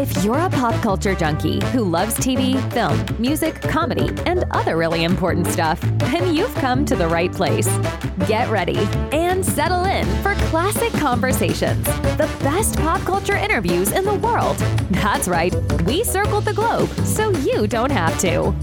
If you're a pop culture junkie who loves TV, film, music, comedy, and other really important stuff, then you've come to the right place. Get ready and settle in for Classic Conversations, the best pop culture interviews in the world. That's right, we circled the globe so you don't have to.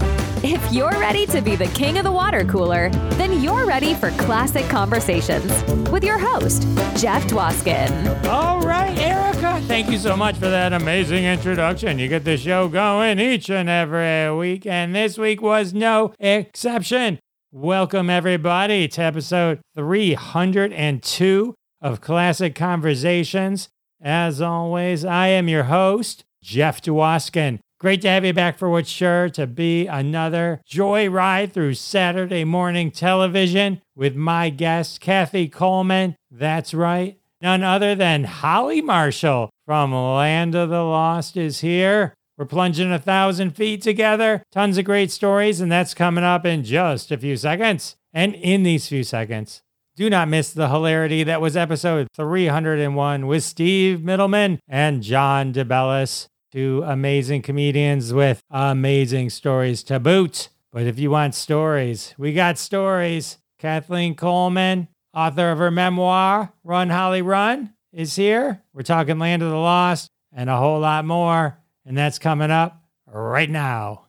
If you're ready to be the king of the water cooler, then you're ready for Classic Conversations with your host, Jeff Dwoskin. All right, Thank you so much for that amazing introduction. You get the show going each and every week, and this week was no exception. Welcome, everybody, to episode 302 of Classic Conversations. As always, I am your host, Jeff Dwoskin. Great to have you back for what's sure to be another joyride through Saturday morning television with my guest, Kathy Coleman. That's right, none other than Holly Marshall from Land of the Lost is here. We're plunging a thousand feet together. Tons of great stories, and that's coming up in just a few seconds. And in these few seconds, do not miss the hilarity that was episode 301 with Steve Mittleman and John DeBellis two amazing comedians with amazing stories to boot. But if you want stories, we got stories. Kathleen Coleman, author of her memoir, Run Holly Run, is here. We're talking Land of the Lost and a whole lot more. And that's coming up right now.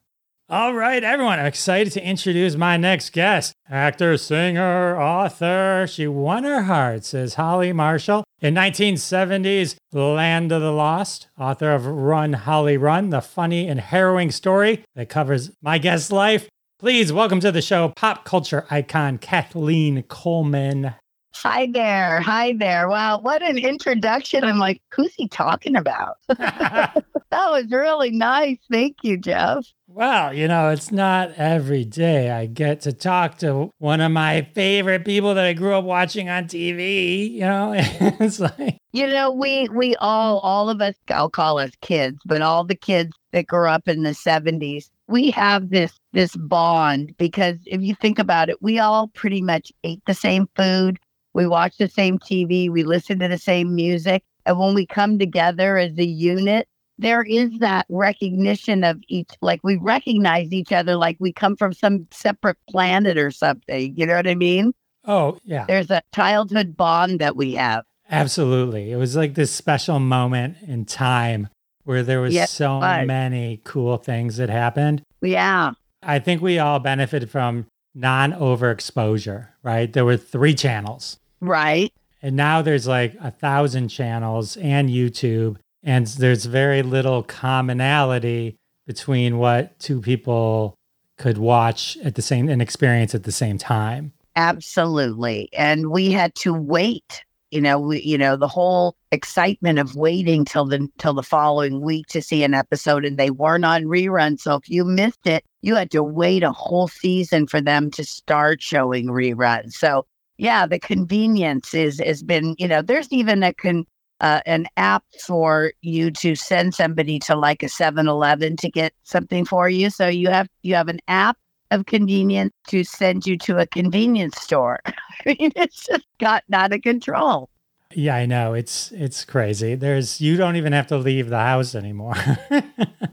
All right, everyone, I'm excited to introduce my next guest. Actor, singer, author. She won her hearts as Holly Marshall. In 1970s, Land of the Lost, author of Run, Holly Run, the funny and harrowing story that covers my guest's life. Please welcome to the show pop culture icon Kathleen Coleman. Hi there. Hi there. Wow, what an introduction. I'm like, who's he talking about? that was really nice. Thank you, Jeff. Well, you know, it's not every day I get to talk to one of my favorite people that I grew up watching on TV. You know, it's like You know, we we all all of us I'll call us kids, but all the kids that grew up in the 70s, we have this this bond because if you think about it, we all pretty much ate the same food, we watched the same TV, we listened to the same music, and when we come together as a unit, there is that recognition of each like we recognize each other like we come from some separate planet or something. You know what i mean? Oh yeah. There's a childhood bond that we have. Absolutely. It was like this special moment in time where there was Yes, so was. many cool things that happened. Yeah. I think we all benefited from non overexposure right? There were three channels. Right. And now there's like a thousand channels and youtube and there's very little commonality between what two people could watch at the same and experience at the same time. Absolutely. And we had to wait you know we you know the whole excitement of waiting till the till the following week to see an episode and they weren't on rerun. So if you missed it you had to wait a whole season for them to start showing reruns. So yeah the convenience is has been you know there's even a con uh, an app for you to send somebody to like a 7-eleven to get something for you. So you have you have an app of convenience to send you to a convenience store. I mean it's just gotten out of control. Yeah i know. It's it's crazy. There's you don't even have to leave the house anymore.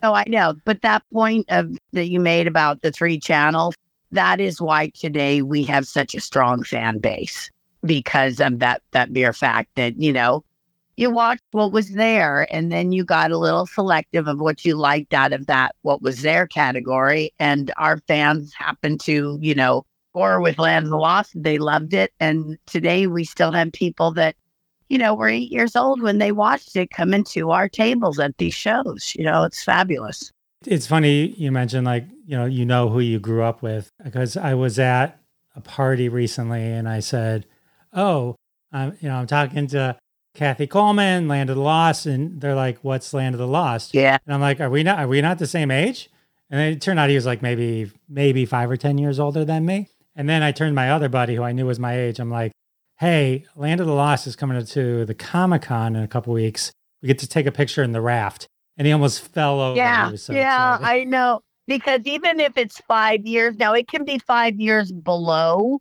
Oh i know. But that point of that you made about the three channels that is why today we have such a strong fan base because of that that mere fact that you know you watched what was there and then you got a little selective of what you liked out of that what was their category and our fans happened to you know score with land of the lost they loved it and today we still have people that you know were eight years old when they watched it come into our tables at these shows you know it's fabulous. It's funny you mentioned like you know you know who you grew up with because i was at a party recently and i said oh i'm you know i'm talking to kathy coleman land of the lost and they're like what's land of the lost yeah and i'm like are we not are we not the same age and then it turned out he was like maybe maybe five or ten years older than me and then i turned my other buddy who i knew was my age i'm like hey land of the lost is coming to the comic-con in a couple weeks we get to take a picture in the raft and he almost fell over. Yeah, so yeah, excited. I know. Because even if it's five years, now it can be five years below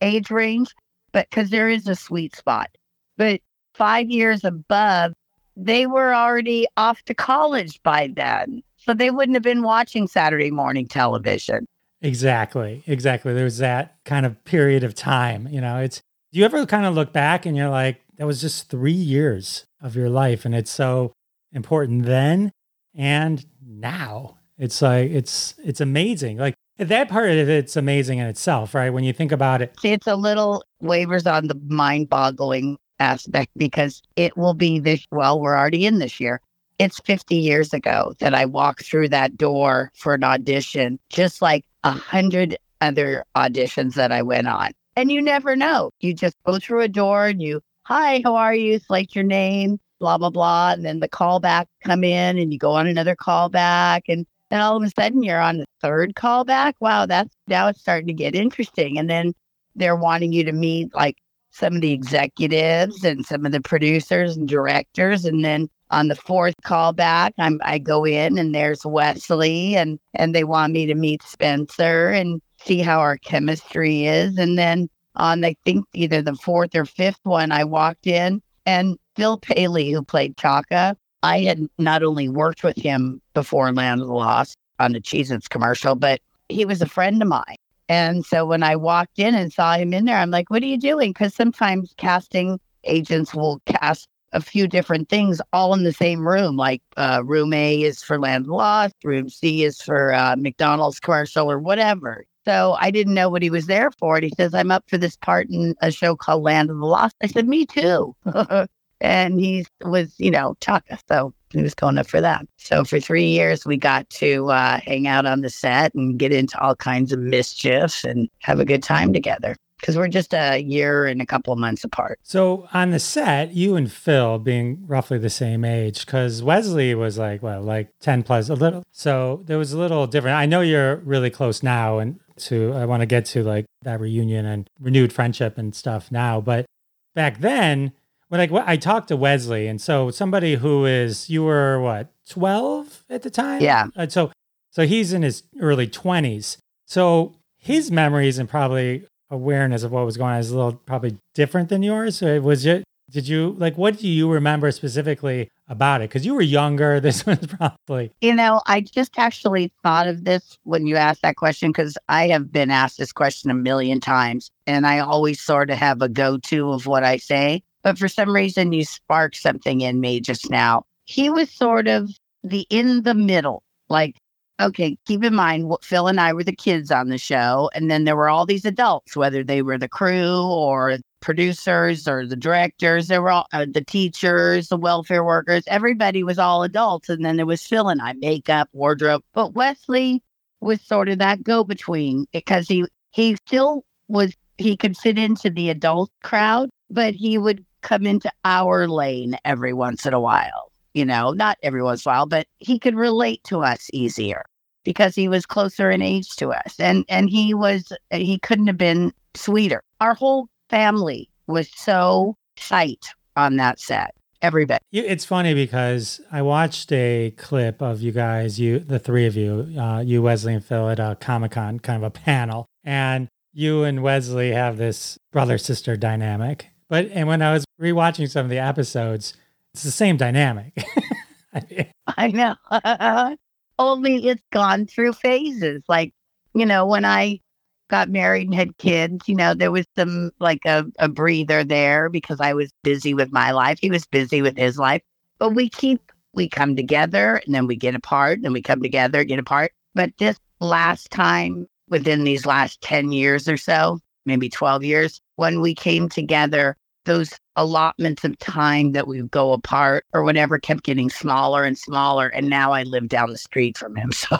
age range, but because there is a sweet spot. But five years above, they were already off to college by then. So they wouldn't have been watching Saturday morning television. Exactly. Exactly. There was that kind of period of time. You know, it's, do you ever kind of look back and you're like, that was just three years of your life. And it's so important then and now. It's like, it's, it's amazing. Like that part of it's amazing in itself, right? When you think about it. See, it's a little wavers on the mind boggling aspect because it will be this, well, we're already in this year. It's 50 years ago that I walked through that door for an audition, just like a hundred other auditions that I went on. And you never know. You just go through a door and you, hi, how are you? Select your name, blah, blah, blah. And then the callback come in and you go on another callback. And then all of a sudden you're on the third callback. Wow, that's now it's starting to get interesting. And then they're wanting you to meet like some of the executives and some of the producers and directors. And then on the fourth callback, I'm I go in and there's Wesley and and they want me to meet Spencer and see how our chemistry is. And then on I think either the fourth or fifth one, I walked in and Phil Paley, who played Chaka, I had not only worked with him before Land of the Lost on the Cheez Its commercial, but he was a friend of mine. And so when I walked in and saw him in there, I'm like, what are you doing? Because sometimes casting agents will cast a few different things all in the same room. Like uh, room A is for Land of Lost, room C is for uh, McDonald's commercial or whatever. So I didn't know what he was there for. And he says, I'm up for this part in a show called Land of the Lost. I said, Me too. and he was, you know, Chaka. So he was going up for that. So for three years, we got to uh, hang out on the set and get into all kinds of mischief and have a good time together because we're just a year and a couple of months apart. So on the set, you and Phil being roughly the same age, because Wesley was like, well, like 10 plus a little. So there was a little different. I know you're really close now and to, I want to get to like that reunion and renewed friendship and stuff now. But back then, when like I talked to Wesley, and so somebody who is you were what twelve at the time, yeah. And so so he's in his early twenties. So his memories and probably awareness of what was going on is a little probably different than yours. So was it? Did you like what do you remember specifically about it? Because you were younger. This was probably. You know, I just actually thought of this when you asked that question because I have been asked this question a million times, and I always sort of have a go-to of what I say. But for some reason, you sparked something in me just now. He was sort of the in the middle. Like, okay, keep in mind, Phil and I were the kids on the show. And then there were all these adults, whether they were the crew or producers or the directors, there were all uh, the teachers, the welfare workers, everybody was all adults. And then there was Phil and I, makeup, wardrobe. But Wesley was sort of that go between because he, he still was, he could fit into the adult crowd, but he would come into our lane every once in a while. You know, not every once in a while, but he could relate to us easier because he was closer in age to us. And and he was he couldn't have been sweeter. Our whole family was so tight on that set. Everybody. It's funny because I watched a clip of you guys, you the three of you, uh, you Wesley and Phil at a Comic Con, kind of a panel, and you and Wesley have this brother sister dynamic but and when I was rewatching some of the episodes, it's the same dynamic. I know. Only it's gone through phases. Like, you know, when I got married and had kids, you know, there was some like a, a breather there because I was busy with my life. He was busy with his life. But we keep, we come together and then we get apart and we come together, get apart. But this last time, within these last 10 years or so, maybe 12 years, when we came together, those allotments of time that we go apart or whatever kept getting smaller and smaller. And now I live down the street from him. So,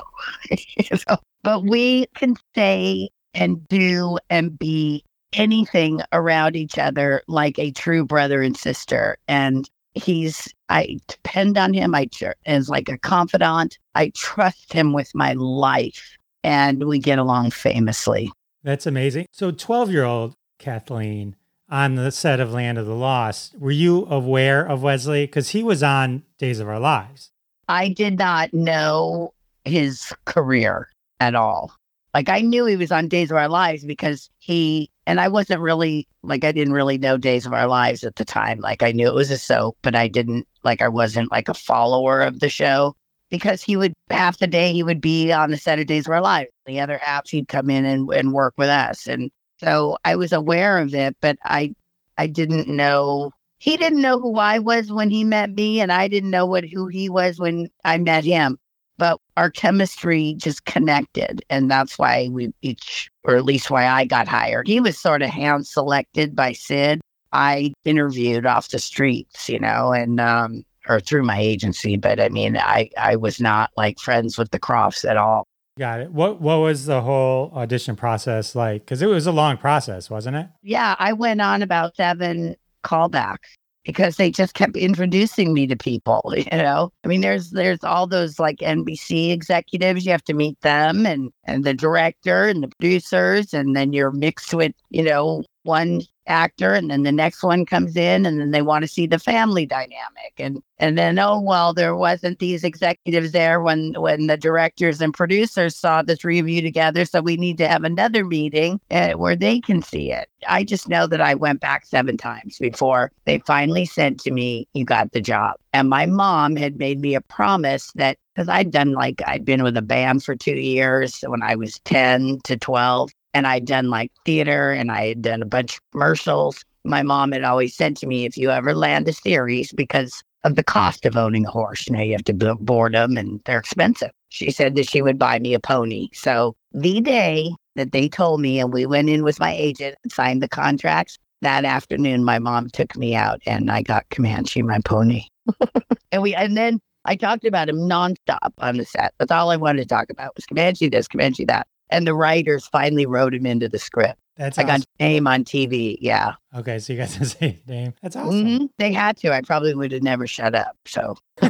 you know, but we can say and do and be anything around each other like a true brother and sister. And he's, I depend on him. I as like a confidant. I trust him with my life and we get along famously. That's amazing. So 12 year old Kathleen on the set of Land of the Lost, were you aware of Wesley? Because he was on Days of Our Lives. I did not know his career at all. Like I knew he was on Days of Our Lives because he and I wasn't really like I didn't really know Days of Our Lives at the time. Like I knew it was a soap, but I didn't like I wasn't like a follower of the show because he would half the day he would be on the set of Days of Our Lives. The other half he'd come in and, and work with us. And so I was aware of it, but I I didn't know he didn't know who I was when he met me, and I didn't know what who he was when I met him. But our chemistry just connected, and that's why we each, or at least why I got hired. He was sort of hand selected by Sid. I interviewed off the streets, you know, and um, or through my agency. But I mean, I I was not like friends with the Kroffts at all. Got it. What what was the whole audition process like? Because it was a long process, wasn't it? Yeah, I went on about seven callbacks because they just kept introducing me to people you know i mean there's there's all those like nbc executives you have to meet them and and the director and the producers and then you're mixed with you know one actor and then the next one comes in and then they want to see the family dynamic. And and then oh well there wasn't these executives there when when the directors and producers saw this review together so we need to have another meeting uh, where they can see it. I just know that i went back seven times before they finally said to me you got the job. And my mom had made me a promise that because I'd done like I'd been with a band for two years when I was 10 to 12 and I'd done like theater and I had done a bunch of commercials. My mom had always said to me, if you ever land a series, because of the cost of owning a horse, know, you have to board them and they're expensive. She said that she would buy me a pony. So the day that they told me, and we went in with my agent and signed the contracts, that afternoon, my mom took me out and I got Comanche, my pony. and we, and then I talked about him nonstop on the set. That's all I wanted to talk about was Comanche this, Comanche that and the writers finally wrote him into the script. That's I awesome. got name on TV. Yeah, Okay, so you got to say name. That's awesome. Mhm. they had to. I probably would have never shut up. So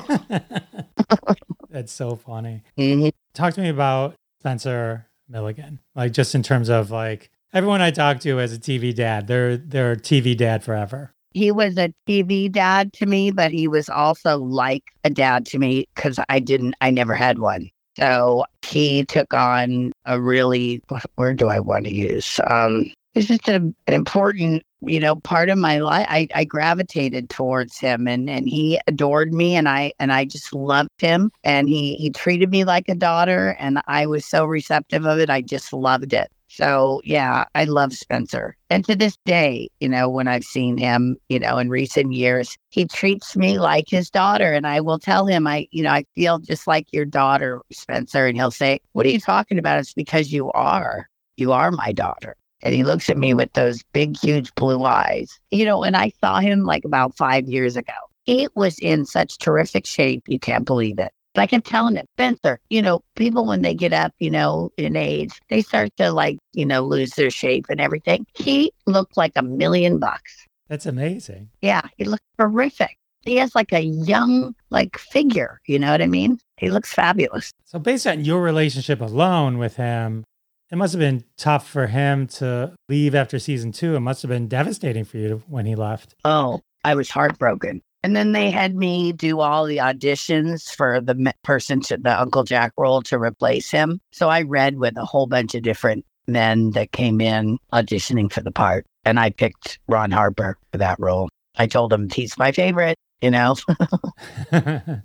That's so funny. mhm. Talk to me about Spencer Milligan. Like just in terms of like everyone I talk to as a TV dad, they're they're TV dad forever. he was a TV dad to me, but he was also like a dad to me because I didn't. I never had one. So he took on a really. What word do I want to use? Um, it's just a, an important, you know, part of my life. I, I gravitated towards him, and and he adored me, and I and I just loved him, and he he treated me like a daughter, and I was so receptive of it. I just loved it. So yeah, I love Spencer. And to this day, you know, when I've seen him, you know, in recent years, he treats me like his daughter. And I will tell him, I, you know, I feel just like your daughter, Spencer. And he'll say, What are you talking about? It's because you are. You are my daughter. And he looks at me with those big, huge blue eyes. You know, and I saw him like about five years ago. He was in such terrific shape. You can't believe it. And I kept telling him, Spencer, you know, people when they get up, you know, in age, they start to like, you know, lose their shape and everything. He looked like a million bucks. That's amazing. Yeah, he looked terrific. He has like a young, like figure. You know what I mean? He looks fabulous. So based on your relationship alone with him, it must have been tough for him to leave after season two. It must have been devastating for you when he left. Oh, I was heartbroken. And then they had me do all the auditions for the person to the Uncle Jack role to replace him. So I read with a whole bunch of different men that came in auditioning for the part. And I picked Ron Harper for that role. I told him he's my favorite, you know? it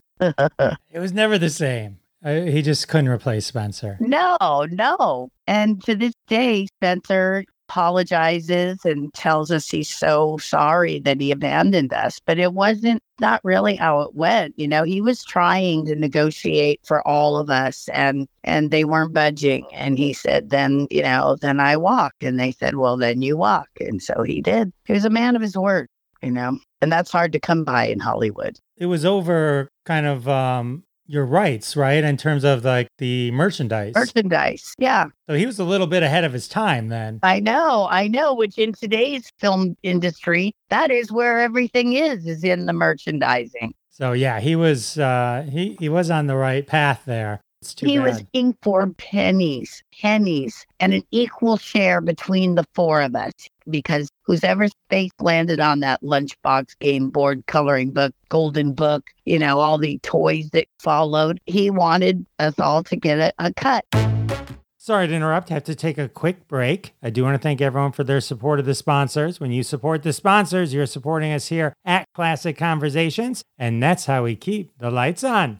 was never the same. Uh, he just couldn't replace Spencer. No, no. And to this day, Spencer apologizes and tells us he's so sorry that he abandoned us. But it wasn't not really how it went. You know, he was trying to negotiate for all of us and and they weren't budging. And he said, then, you know, then I walk. And they said, Well, then you walk. And so he did. He was a man of his word, you know. And that's hard to come by in Hollywood. It was over kind of um, your rights, right? In terms of like the merchandise. Merchandise. Yeah. so he was a little bit ahead of his time then. I know, I know, which in today's film industry, that is where everything is, is in the merchandising. So yeah, he was uh, he he was on the right path there. It's too he bad. was looking for pennies, pennies, and an equal share between the four of us because whoever's face landed on that lunchbox game board coloring book, golden book, you know, all the toys that followed, he wanted us all to get a, a cut. Sorry to interrupt. I have to take a quick break. I do want to thank everyone for their support of the sponsors. When you support the sponsors, you're supporting us here at Classic Conversations, and that's how we keep the lights on.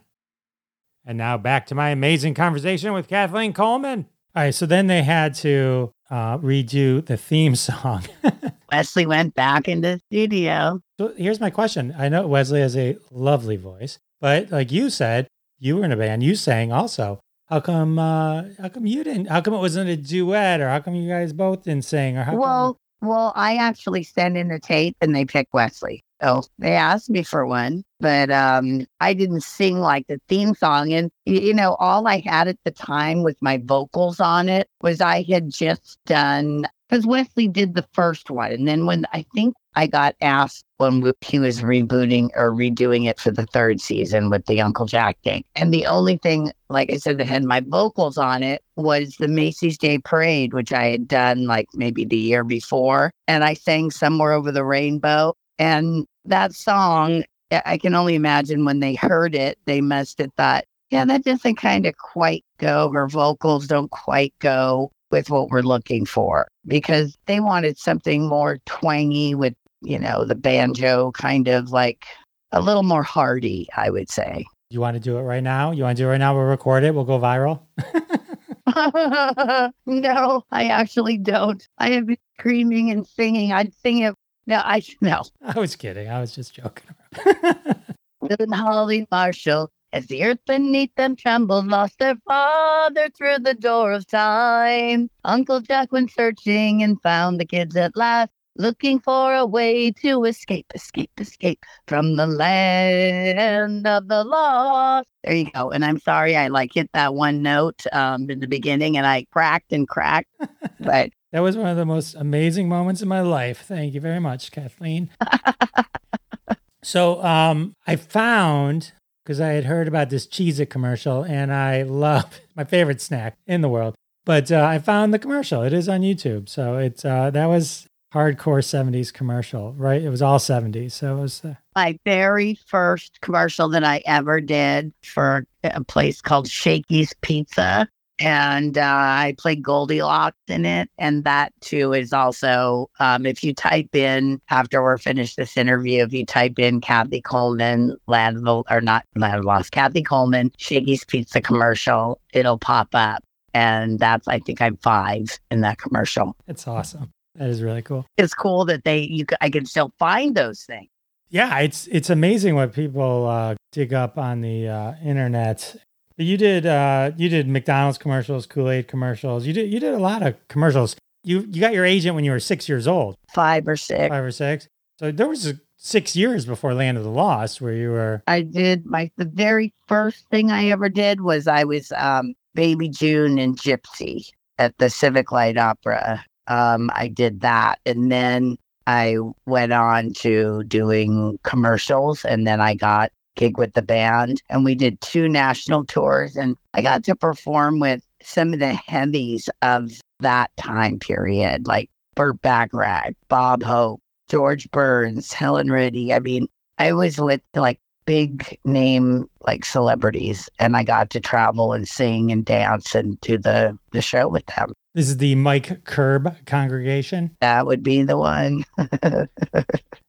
And now back to my amazing conversation with Kathleen Coleman. All right, so then they had to uh, redo the theme song. Wesley went back in the studio. so here's my question. I know Wesley has a lovely voice, but like you said, you were in a band, you sang also. How come uh how come you didn't how come it wasn't a duet or how come you guys both didn't sing or how Well, well, I actually sent in a tape and they picked Wesley. So they asked me for one, but um, I didn't sing like the theme song. And, you know, all I had at the time with my vocals on it was I had just done, because Wesley did the first one. And then when I think I got asked when he was rebooting or redoing it for the third season with the Uncle Jack thing. And the only thing, like I said, that had my vocals on it was the Macy's Day Parade, which I had done like maybe the year before. And I sang Somewhere Over the Rainbow. And that song, I can only imagine when they heard it, they must have thought, yeah, that doesn't kind of quite go. Her vocals don't quite go with what we're looking for because they wanted something more twangy with, you know, the banjo kind of like a little more hearty, I would say. you want to do it right now? You want to do it right now? We'll record it. We'll go viral. no, I actually don't. I have been screaming and singing. I'd sing it. No, I no. I was kidding. I was just joking. around. and Holly Marshall, as the earth beneath them trembled, lost their father through the door of time. Uncle Jack went searching and found the kids at last, looking for a way to escape, escape, escape from the land of the lost. There you go. And I'm sorry I like hit that one note um in the beginning and I cracked and cracked. but that was one of the most amazing moments in my life. Thank you very much, Kathleen. so um I found because I had heard about this Cheez It commercial and I love my favorite snack in the world. But uh, I found the commercial. It is on YouTube. So it's uh, that was hardcore 70s commercial, right? It was all 70s. So it was uh, my very first commercial that I ever did for a place called Shakey's Pizza. And uh, I played Goldilocks in it. And that too is also, um, if you type in after we're finished this interview, if you type in Kathy Coleman, Land of the, or not Land of Lost, Kathy Coleman, Shakey's Pizza commercial, it'll pop up. And that's, I think I'm five in that commercial. it's awesome. That is really cool. It's cool that they, you, I can still find those things. Yeah, it's it's amazing what people uh, dig up on the uh, internet. You did uh, you did McDonald's commercials, Kool Aid commercials. You did you did a lot of commercials. You you got your agent when you were six years old, Five or six. five or six. So there was six years before Land of the Lost where you were. I did my the very first thing I ever did was I was um Baby June and Gypsy at the Civic Light Opera. Um I did that and then I went on to doing commercials and then I got gig with the band and we did two national tours and I got to perform with some of the heavies of that time period like Burt Bacharach, Bob Hope, George Burns, Helen Reddy. I mean, I was with like big name like celebrities and I got to travel and sing and dance and do the the show with them. This is the Mike Curb congregation. That would be the one.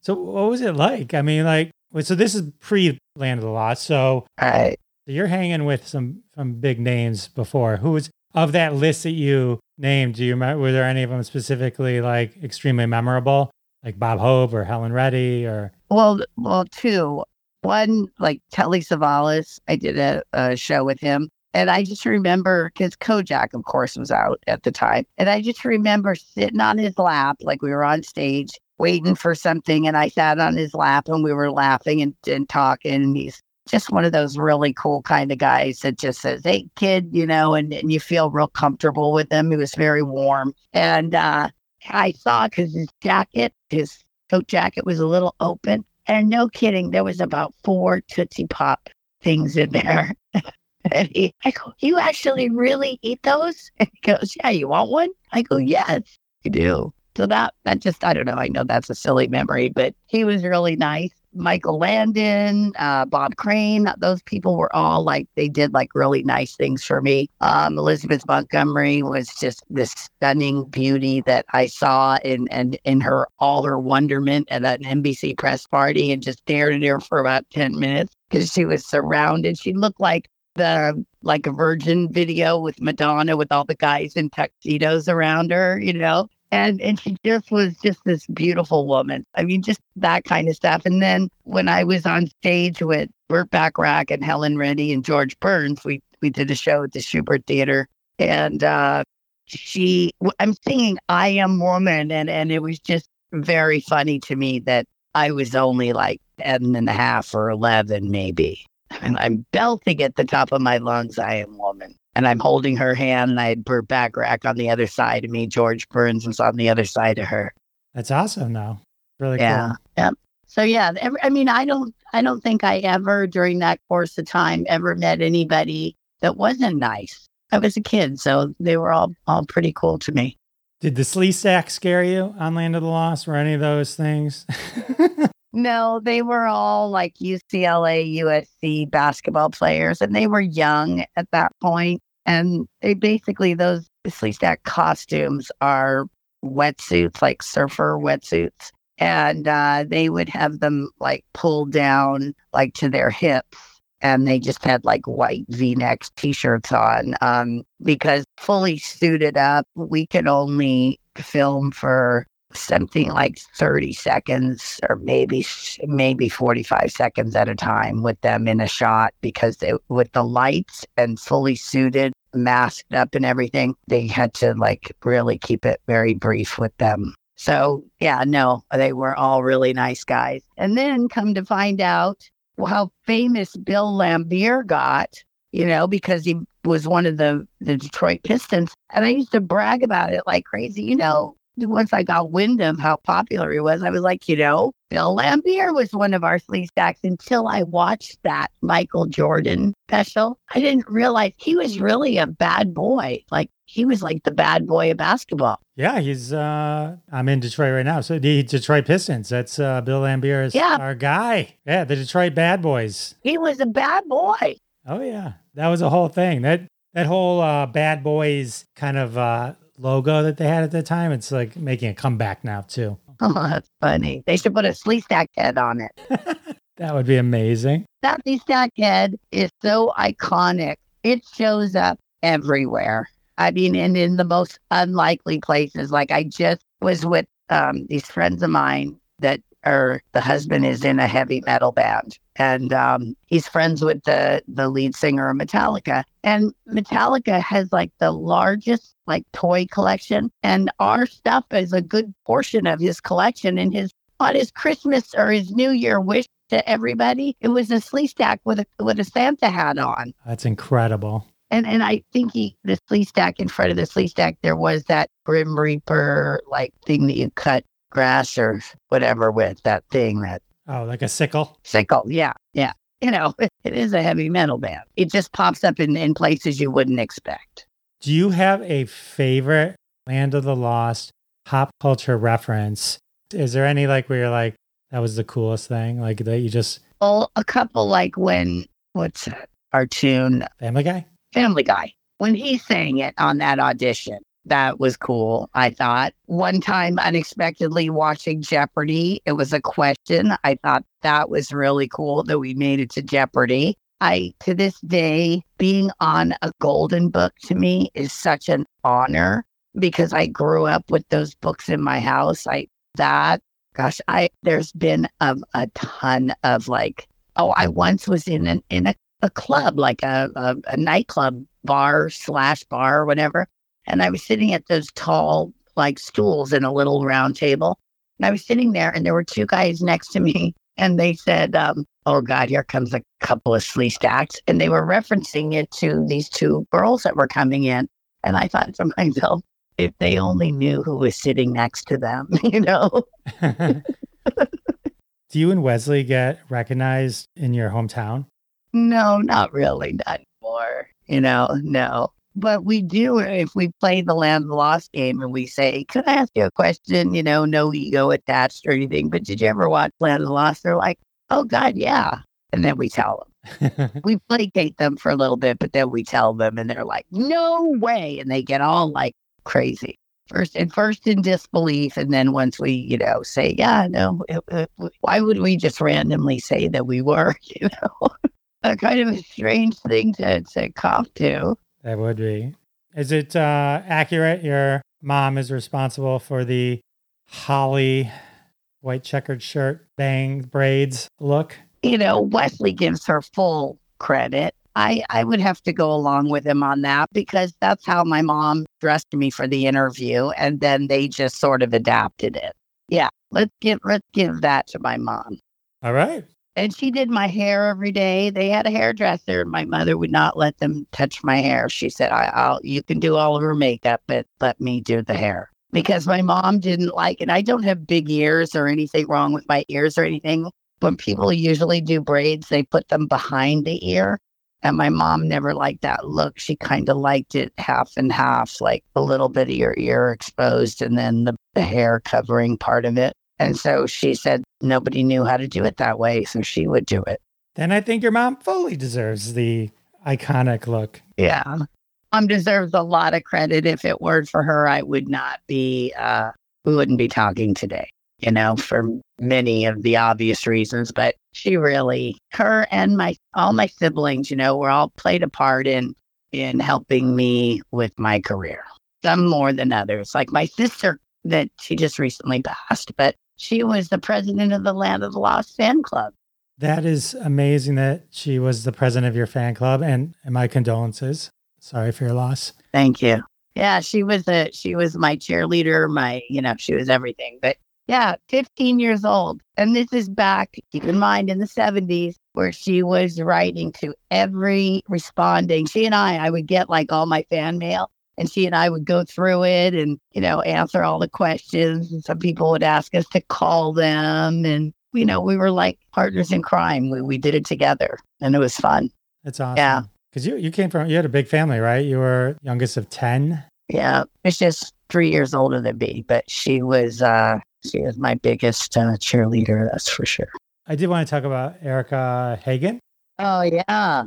So what was it like? I mean, like, wait, so this is pre Land of the Lost. So right. you're hanging with some some big names before. Who was of that list that you named? Do you remember? Were there any of them specifically like extremely memorable, like Bob Hope or Helen Reddy or? Well, well, two. One, like Telly Savalas, I did a, a show with him. And I just remember because Kojak, of course, was out at the time. And I just remember sitting on his lap, like we were on stage waiting for something. And I sat on his lap and we were laughing and, and talking. And he's just one of those really cool kind of guys that just says, Hey, kid, you know, and, and you feel real comfortable with him. He was very warm. And uh, I saw because his jacket, his coat jacket was a little open. And no kidding, there was about four Tootsie Pop things in there. and he, I go, you actually really eat those? And he goes, yeah, you want one? I go, yes, you do. So that, that just, I don't know. I know that's a silly memory, but he was really nice. Michael Landon, uh, Bob Crane. Those people were all like they did like really nice things for me. Um, Elizabeth Montgomery was just this stunning beauty that I saw in and in her all her wonderment at an NBC press party and just stared at her for about ten minutes because she was surrounded. She looked like the like a virgin video with Madonna with all the guys in tuxedos around her, you know and and she just was just this beautiful woman. I mean, just that kind of stuff. And then when I was on stage with Burt Bacharach and Helen Reddy and George Burns, we we did a show at the Shubert Theater, and uh, she, I'm singing "I Am Woman," and and it was just very funny to me that I was only like 10 and a half or 11, maybe. And I'm belting at the top of my lungs, I am woman and I'm holding her hand, and I had Burt Bacharach on the other side of me. George Burns was on the other side of her. That's awesome, though. Really yeah. cool. Yeah. So yeah, every, I mean, I don't, I don't think I ever during that course of time ever met anybody that wasn't nice. I was a kid, so they were all all pretty cool to me. Did the Sleestak scare you on Land of the Lost? Were any of those things? No, they were all like UCLA, USC basketball players, and they were young at that point. And they basically, those Sleestak costumes are wetsuits, like surfer wetsuits. And uh, they would have them like pulled down like to their hips. And they just had like white v neck t shirts on um, because fully suited up, we could only film for something like 30 seconds or maybe maybe 45 seconds at a time with them in a shot because they, with the lights and fully suited masked up and everything they had to like really keep it very brief with them. So yeah no they were all really nice guys. And then come to find out how famous bill laimbeer got you know because he was one of the the detroit pistons. And i used to brag about it like crazy you know once I got wind of how popular he was, I was like, you know, Bill Laimbeer was one of our Sleestaks until I watched that Michael Jordan special. I didn't realize he was really a bad boy. Like he was like the bad boy of basketball. Yeah, he's uh I'm in Detroit right now. So the Detroit Pistons. That's uh Bill Laimbeer is yeah. our guy. Yeah, the Detroit Bad Boys. He was a bad boy. Oh yeah. That was a whole thing. That that whole uh bad boys kind of uh logo that they had at the time. It's like making a comeback now too. Oh, that's funny. They should put a Sleestak head on it. that would be amazing. That Sleestak head is so iconic. It shows up everywhere. I mean, and in the most unlikely places. Like I just was with um, these friends of mine that are the husband is in a heavy metal band and um, he's friends with the the lead singer of Metallica. And Metallica has like the largest like toy collection, and our stuff is a good portion of his collection. And his on his Christmas or his New Year wish to everybody, it was a Sleestak with a with a Santa hat on. That's incredible. And and I think he the Sleestak in front of the Sleestak there was that Grim Reaper like thing that you cut grass or whatever with that thing that Oh, like a sickle? Sickle, yeah, yeah. You know, it is a heavy metal band. It just pops up in, in places you wouldn't expect. Do you have a favorite Land of the Lost pop culture reference? Is there any like where you're like, that was the coolest thing? Like that you just. Well, a couple like when, what's that? Our tune? Family Guy? Family Guy. When he sang it on that audition, that was cool, I thought. One time, unexpectedly watching Jeopardy, it was a question. I thought that was really cool that we made it to Jeopardy. I, to this day, being on a golden book to me is such an honor because I grew up with those books in my house. I, that, gosh, I, there's been a, a ton of like, oh, I once was in an, in a, a club, like a, a, a nightclub bar slash bar or whatever and I was sitting at those tall, like stools in a little round table. And I was sitting there, and there were two guys next to me. And they said, um, Oh God, here comes a couple of Sleestaks. And they were referencing it to these two girls that were coming in. And I thought to myself, if they only knew who was sitting next to them, you know? Do you and Wesley get recognized in your hometown? No, not really, not anymore. You know, no. But we do if we play the land lost game and we say, Could I ask you a question? You know, no ego attached or anything. But did you ever watch Land of the Lost? They're like, oh God, yeah. And then we tell them. we placate them for a little bit, but then we tell them and they're like, no way. And they get all like crazy. First and first in disbelief. And then once we, you know, say, yeah, no, it, it, why would we just randomly say that we were, you know? a kind of a strange thing to, to cop to. That would be. Is it uh, accurate? Your mom is responsible for the Holly white checkered shirt, bang braids look. You know, Wesley gives her full credit. I, I would have to go along with him on that because that's how my mom dressed me for the interview. And then they just sort of adapted it. Yeah, let's give let's give that to my mom. All right and she did my hair every day. They had a hairdresser. and My mother would not let them touch my hair. She said, I, will you can do all of her makeup, but let me do the hair." Because my mom didn't like it. I don't have big ears or anything wrong with my ears or anything. When people usually do braids, they put them behind the ear. And my mom never liked that look. She kind of liked it half and half, like a little bit of your ear exposed and then the, the hair covering part of it. And so she said nobody knew how to do it that way. So she would do it. Then I think your mom fully deserves the iconic look. Yeah. Mom deserves a lot of credit. If it weren't for her, I would not be, uh, we wouldn't be talking today, you know, for many of the obvious reasons. But she really, her and my, all my siblings, you know, were all played a part in, in helping me with my career. Some more than others. Like my sister that she just recently passed, but she was the president of the Land of the Lost fan club. That is amazing that she was the president of your fan club and, and my condolences. Sorry for your loss. Thank you. Yeah, she was a she was my cheerleader, my, you know, she was everything. But yeah, 15 years old. And this is back, keep in mind, in the 70s, where she was writing to every responding. She and I, I would get like all my fan mail and she and I would go through it and, you know, answer all the questions. And some people would ask us to call them. And, you know, we were like partners in crime. We, we did it together and it was fun. That's awesome. Yeah. Because you, you came from, you had a big family, right? You were youngest of 10. Yeah. It's just three years older than me, but she was, uh, she was my biggest uh, cheerleader. That's for sure. I did want to talk about Erica Hagen. Oh yeah.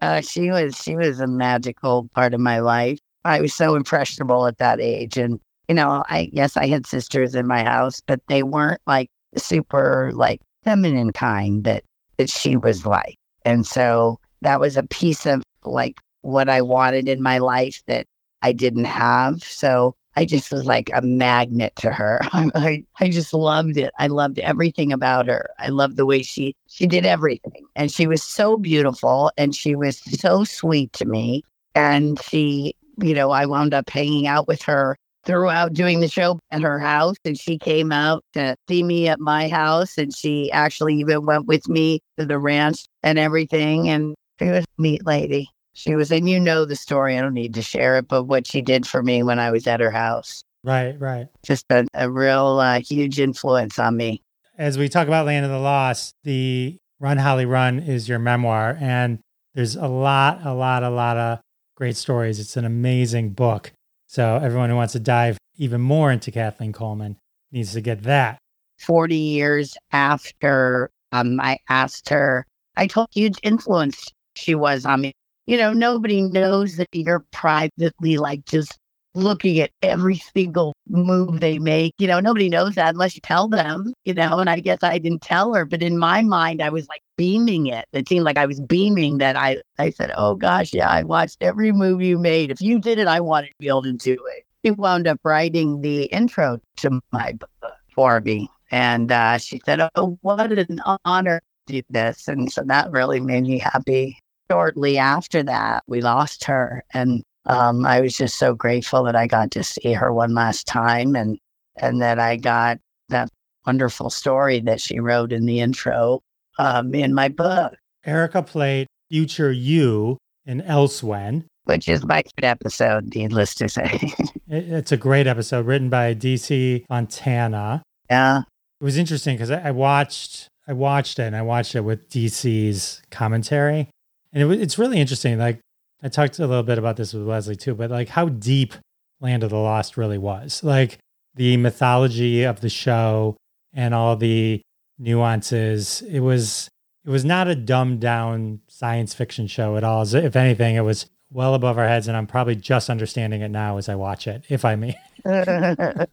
Uh, she was she was a magical part of my life. I was so impressionable at that age. And, you know, I, yes, I had sisters in my house, but they weren't like super like feminine kind that, that she was like. And so that was a piece of like what I wanted in my life that I didn't have. So I just was like a magnet to her. I, I just loved it. I loved everything about her. I loved the way she she did everything. And she was so beautiful and she was so sweet to me. And she you know, I wound up hanging out with her throughout doing the show at her house. And she came out to see me at my house. And she actually even went with me to the ranch and everything. And she was a neat lady. She was, and you know the story. I don't need to share it, but what she did for me when I was at her house. Right, right. Just a, a real uh, huge influence on me. As we talk about Land of the Lost, the Run Holly Run is your memoir. And there's a lot, a lot, a lot of great stories. It's an amazing book. So everyone who wants to dive even more into Kathleen Coleman needs to get that. 40 years after um, I asked her, I told huge influence she was on me. You know, nobody knows that you're privately like just looking at every single move they make. You know, nobody knows that unless you tell them, you know, and I guess I didn't tell her, but in my mind, I was like beaming it. It seemed like I was beaming that I, I said, Oh gosh, yeah, I watched every move you made. If you did it, I wanted to be able to do it. She wound up writing the intro to my book for me. And uh, she said, Oh, what an honor to do this. And so that really made me happy. Shortly after that, we lost her. And um, I was just so grateful that I got to see her one last time and and that I got that wonderful story that she wrote in the intro um, in my book. Erica played future you in Elsewhen, which is my favorite episode, needless to say. it's a great episode written by DC Fontana. Yeah, it was interesting because I, I watched I watched it and I watched it with DC's commentary, and it, it's really interesting. Like I talked a little bit about this with Leslie too, but like how deep Land of the Lost really was. Like the mythology of the show and all the nuances. It was it was not a dumbed down science fiction show at all. If anything, it was well above our heads, and I'm probably just understanding it now as I watch it, if I may.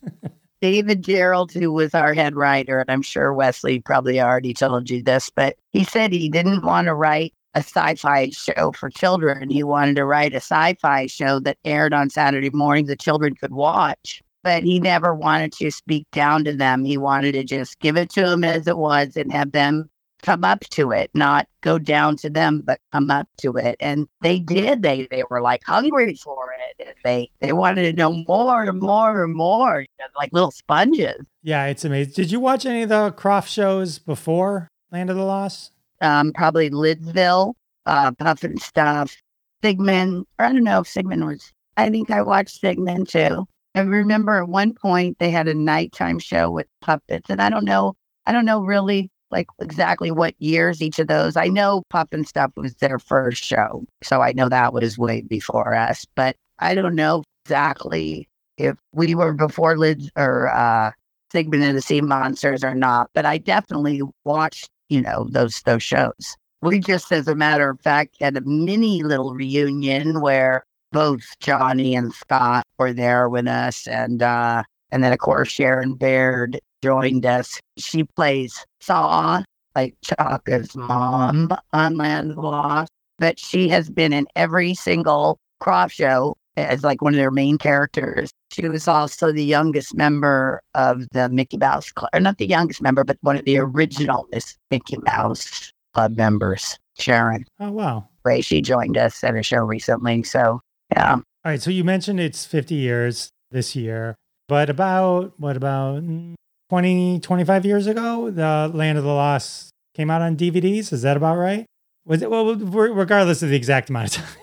David Gerrold, who was our head writer, and I'm sure Wesley probably already told you this, but he said he didn't want to write a sci-fi show for children. He wanted to write a sci-fi show that aired on Saturday morning the children could watch. But he never wanted to speak down to them. He wanted to just give it to them as it was and have them come up to it, not go down to them, but come up to it. And they did. They they were like hungry for it. And They they wanted to know more and more and more, you know, like little sponges. Yeah, it's amazing. Did you watch any of the Krofft shows before Land of the Lost? Um, probably Lidsville, uh, Pufnstuf, Sigmund. Or I don't know if Sigmund was. I think I watched Sigmund too. I remember at one point they had a nighttime show with puppets, and I don't know. I don't know really like exactly what years each of those. I know Pufnstuf was their first show, so I know that was way before us. But I don't know exactly if we were before Lids or uh, Sigmund and the Sea Monsters or not. But I definitely watched, you know, those those shows. We just, as a matter of fact, had a mini little reunion where both Johnny and Scott were there with us, and uh, and then of course Sharon Baird joined us. She plays Sa, like Chaka's mom on Land Lost, but she has been in every single Krofft show as like one of their main characters. She was also the youngest member of the Mickey Mouse Club, or not the youngest member, but one of the original Miss Mickey Mouse Club members, Sharon. Oh wow! Ray, she joined us at a show recently. So yeah. All right. So you mentioned it's 50 years this year, but about what about mm, 20, 25 years ago, the Land of the Lost came out on DVDs. Is that about right? Was it well, regardless of the exact amount of time?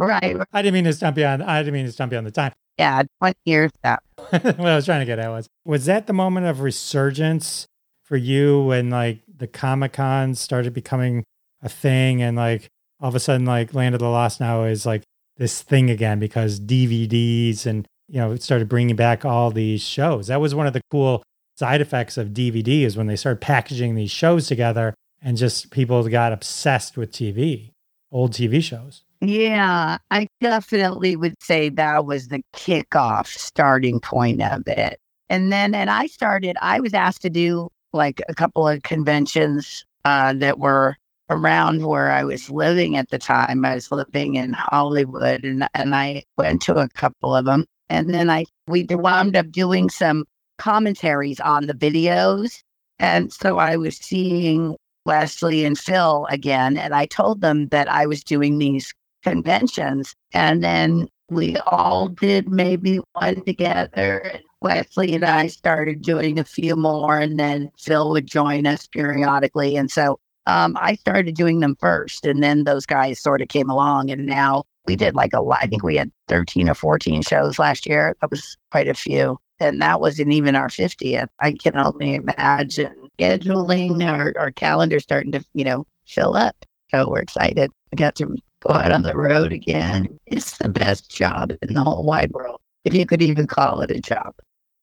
Right. I didn't mean to stump you on. I didn't mean to stump you on the time. Yeah, twenty years. That. what I was trying to get at was was that the moment of resurgence for you when like the Comic Con started becoming a thing and like all of a sudden like Land of the Lost now is like this thing again because DVDs and you know it started bringing back all these shows. That was one of the cool side effects of DVD is when they started packaging these shows together and just people got obsessed with TV, old TV shows. Yeah, I definitely would say that was the kickoff starting point of it. And then, and I started, I was asked to do like a couple of conventions uh, that were around where I was living at the time. I was living in Hollywood and, and I went to a couple of them. And then I, we wound up doing some commentaries on the videos. And so I was seeing Wesley and Phil again, and I told them that I was doing these conventions. And then we all did maybe one together. Wesley and I started doing a few more, and then Phil would join us periodically. And so um, I started doing them first, and then those guys sort of came along. And now we did like a lot. I think we had 13 or 14 shows last year. That was quite a few and that wasn't even our 50th. I can only imagine scheduling our, our calendar starting to, you know, fill up. So we're excited. We got to go out on the road again. It's the best job in the whole wide world, if you could even call it a job.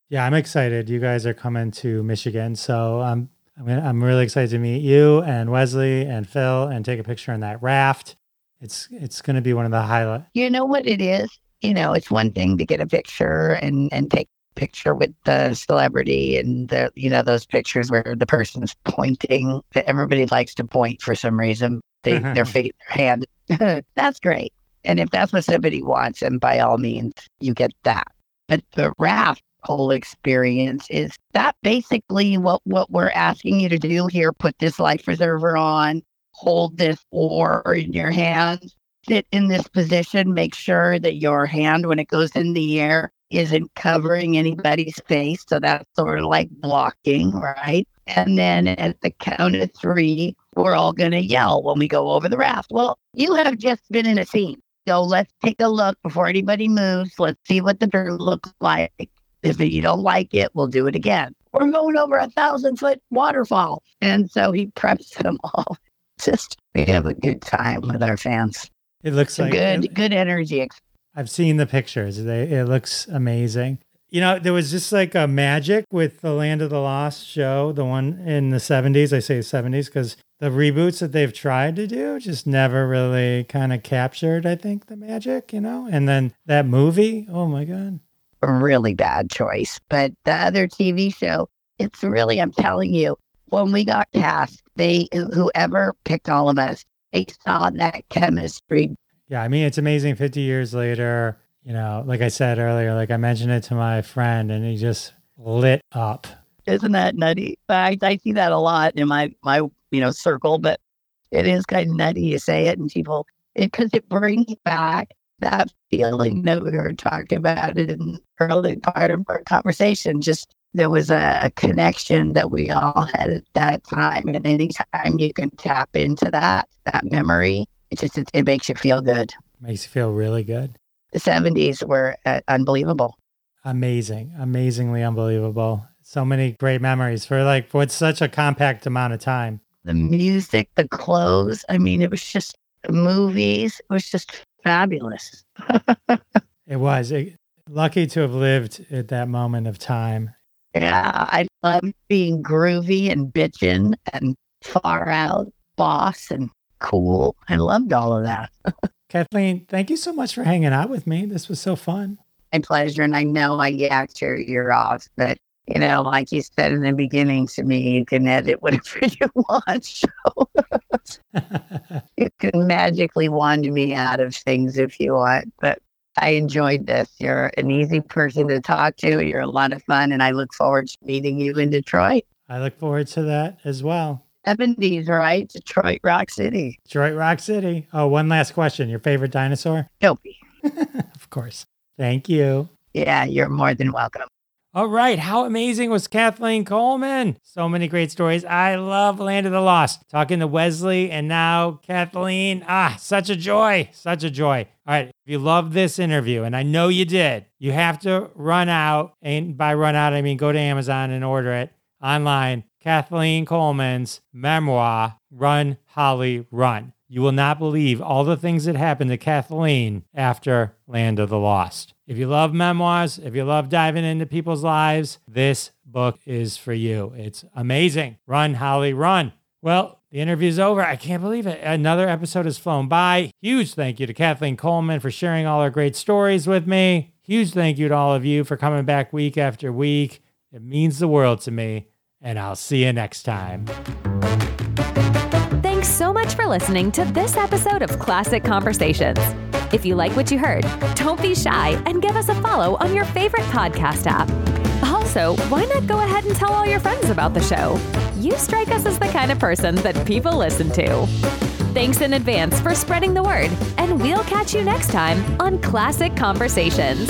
Yeah, I'm excited. You guys are coming to Michigan. So I'm, I'm, I'm really excited to meet you and Wesley and Phil and take a picture on that raft. It's it's going to be one of the highlights. You know what it is? You know, it's one thing to get a picture and, and take a picture with the celebrity and the you know those pictures where the person's pointing that everybody likes to point for some reason they their face their hand that's great and if that's what somebody wants and by all means you get that but the raft whole experience is that basically what what we're asking you to do here put this life preserver on hold this oar in your hand sit in this position make sure that your hand when it goes in the air isn't covering anybody's face. So that's sort of like blocking, right? And then at the count of three, we're all going to yell when we go over the raft. Well, you have just been in a scene. So let's take a look before anybody moves. Let's see what the bird looks like. If you don't like it, we'll do it again. We're going over a thousand foot waterfall. And so he preps them all. Just we have a good time with our fans. It looks like good, good energy I've seen the pictures. They, it looks amazing. You know, there was just like a magic with the Land of the Lost show, the one in the 70s. I say 70s because the reboots that they've tried to do just never really kind of captured, I think, the magic, you know? And then that movie, oh my God. A really bad choice. But the other TV show, it's really, I'm telling you, when we got cast, they, whoever picked all of us, they saw that chemistry. Yeah, I mean, it's amazing 50 years later you know, like I said earlier, like I mentioned it to my friend and he just lit up. Isn't that nutty? I, I see that a lot in my, my, you know, circle, but it is kind of nutty you say it and people, because it, it, brings back that feeling that we were talking about in the early part of our conversation. Just there was a, a connection that we all had at that time. And anytime you can tap into that, that memory, it just, it, it makes you feel good. Makes you feel really good the 70s were uh, unbelievable. Amazing, amazingly unbelievable. So many great memories for like what's such a compact amount of time. The music, the clothes. I mean, it was just movies. It was just fabulous. it was. It, lucky to have lived at that moment of time. Yeah, I love being groovy and bitching and far out boss and cool. I loved all of that. Kathleen, thank you so much for hanging out with me. This was so fun. My pleasure. And I know I yacked your ear off, but you know, like you said in the beginning to me, you can edit whatever you want. So you can magically wand me out of things if you want. But I enjoyed this. You're an easy person to talk to. You're a lot of fun. And I look forward to meeting you in Detroit. I look forward to that as well. 70s, right? Detroit Rock City. Detroit Rock City. Oh, one last question. Your favorite dinosaur? Dopey. of course. Thank you. Yeah, you're more than welcome. All right. How amazing was Kathleen Coleman? So many great stories. I love Land of the Lost. Talking to Wesley and now Kathleen. Ah, such a joy. Such a joy. All right. If you love this interview, and I know you did, you have to run out. And by run out, I mean go to Amazon and order it online Kathleen Coleman's memoir, Run, Holly, Run. You will not believe all the things that happened to Kathleen after Land of the Lost. If you love memoirs, if you love diving into people's lives, this book is for you. It's amazing. Run, Holly, run. Well, the interview's over. I can't believe it. Another episode has flown by. Huge thank you to Kathleen Coleman for sharing all her great stories with me. Huge thank you to all of you for coming back week after week. It means the world to me and I'll see you next time. Thanks so much for listening to this episode of Classic Conversations. If you like what you heard, don't be shy and give us a follow on your favorite podcast app. Also, why not go ahead and tell all your friends about the show? You strike us as the kind of person that people listen to. Thanks in advance for spreading the word, and we'll catch you next time on Classic Conversations.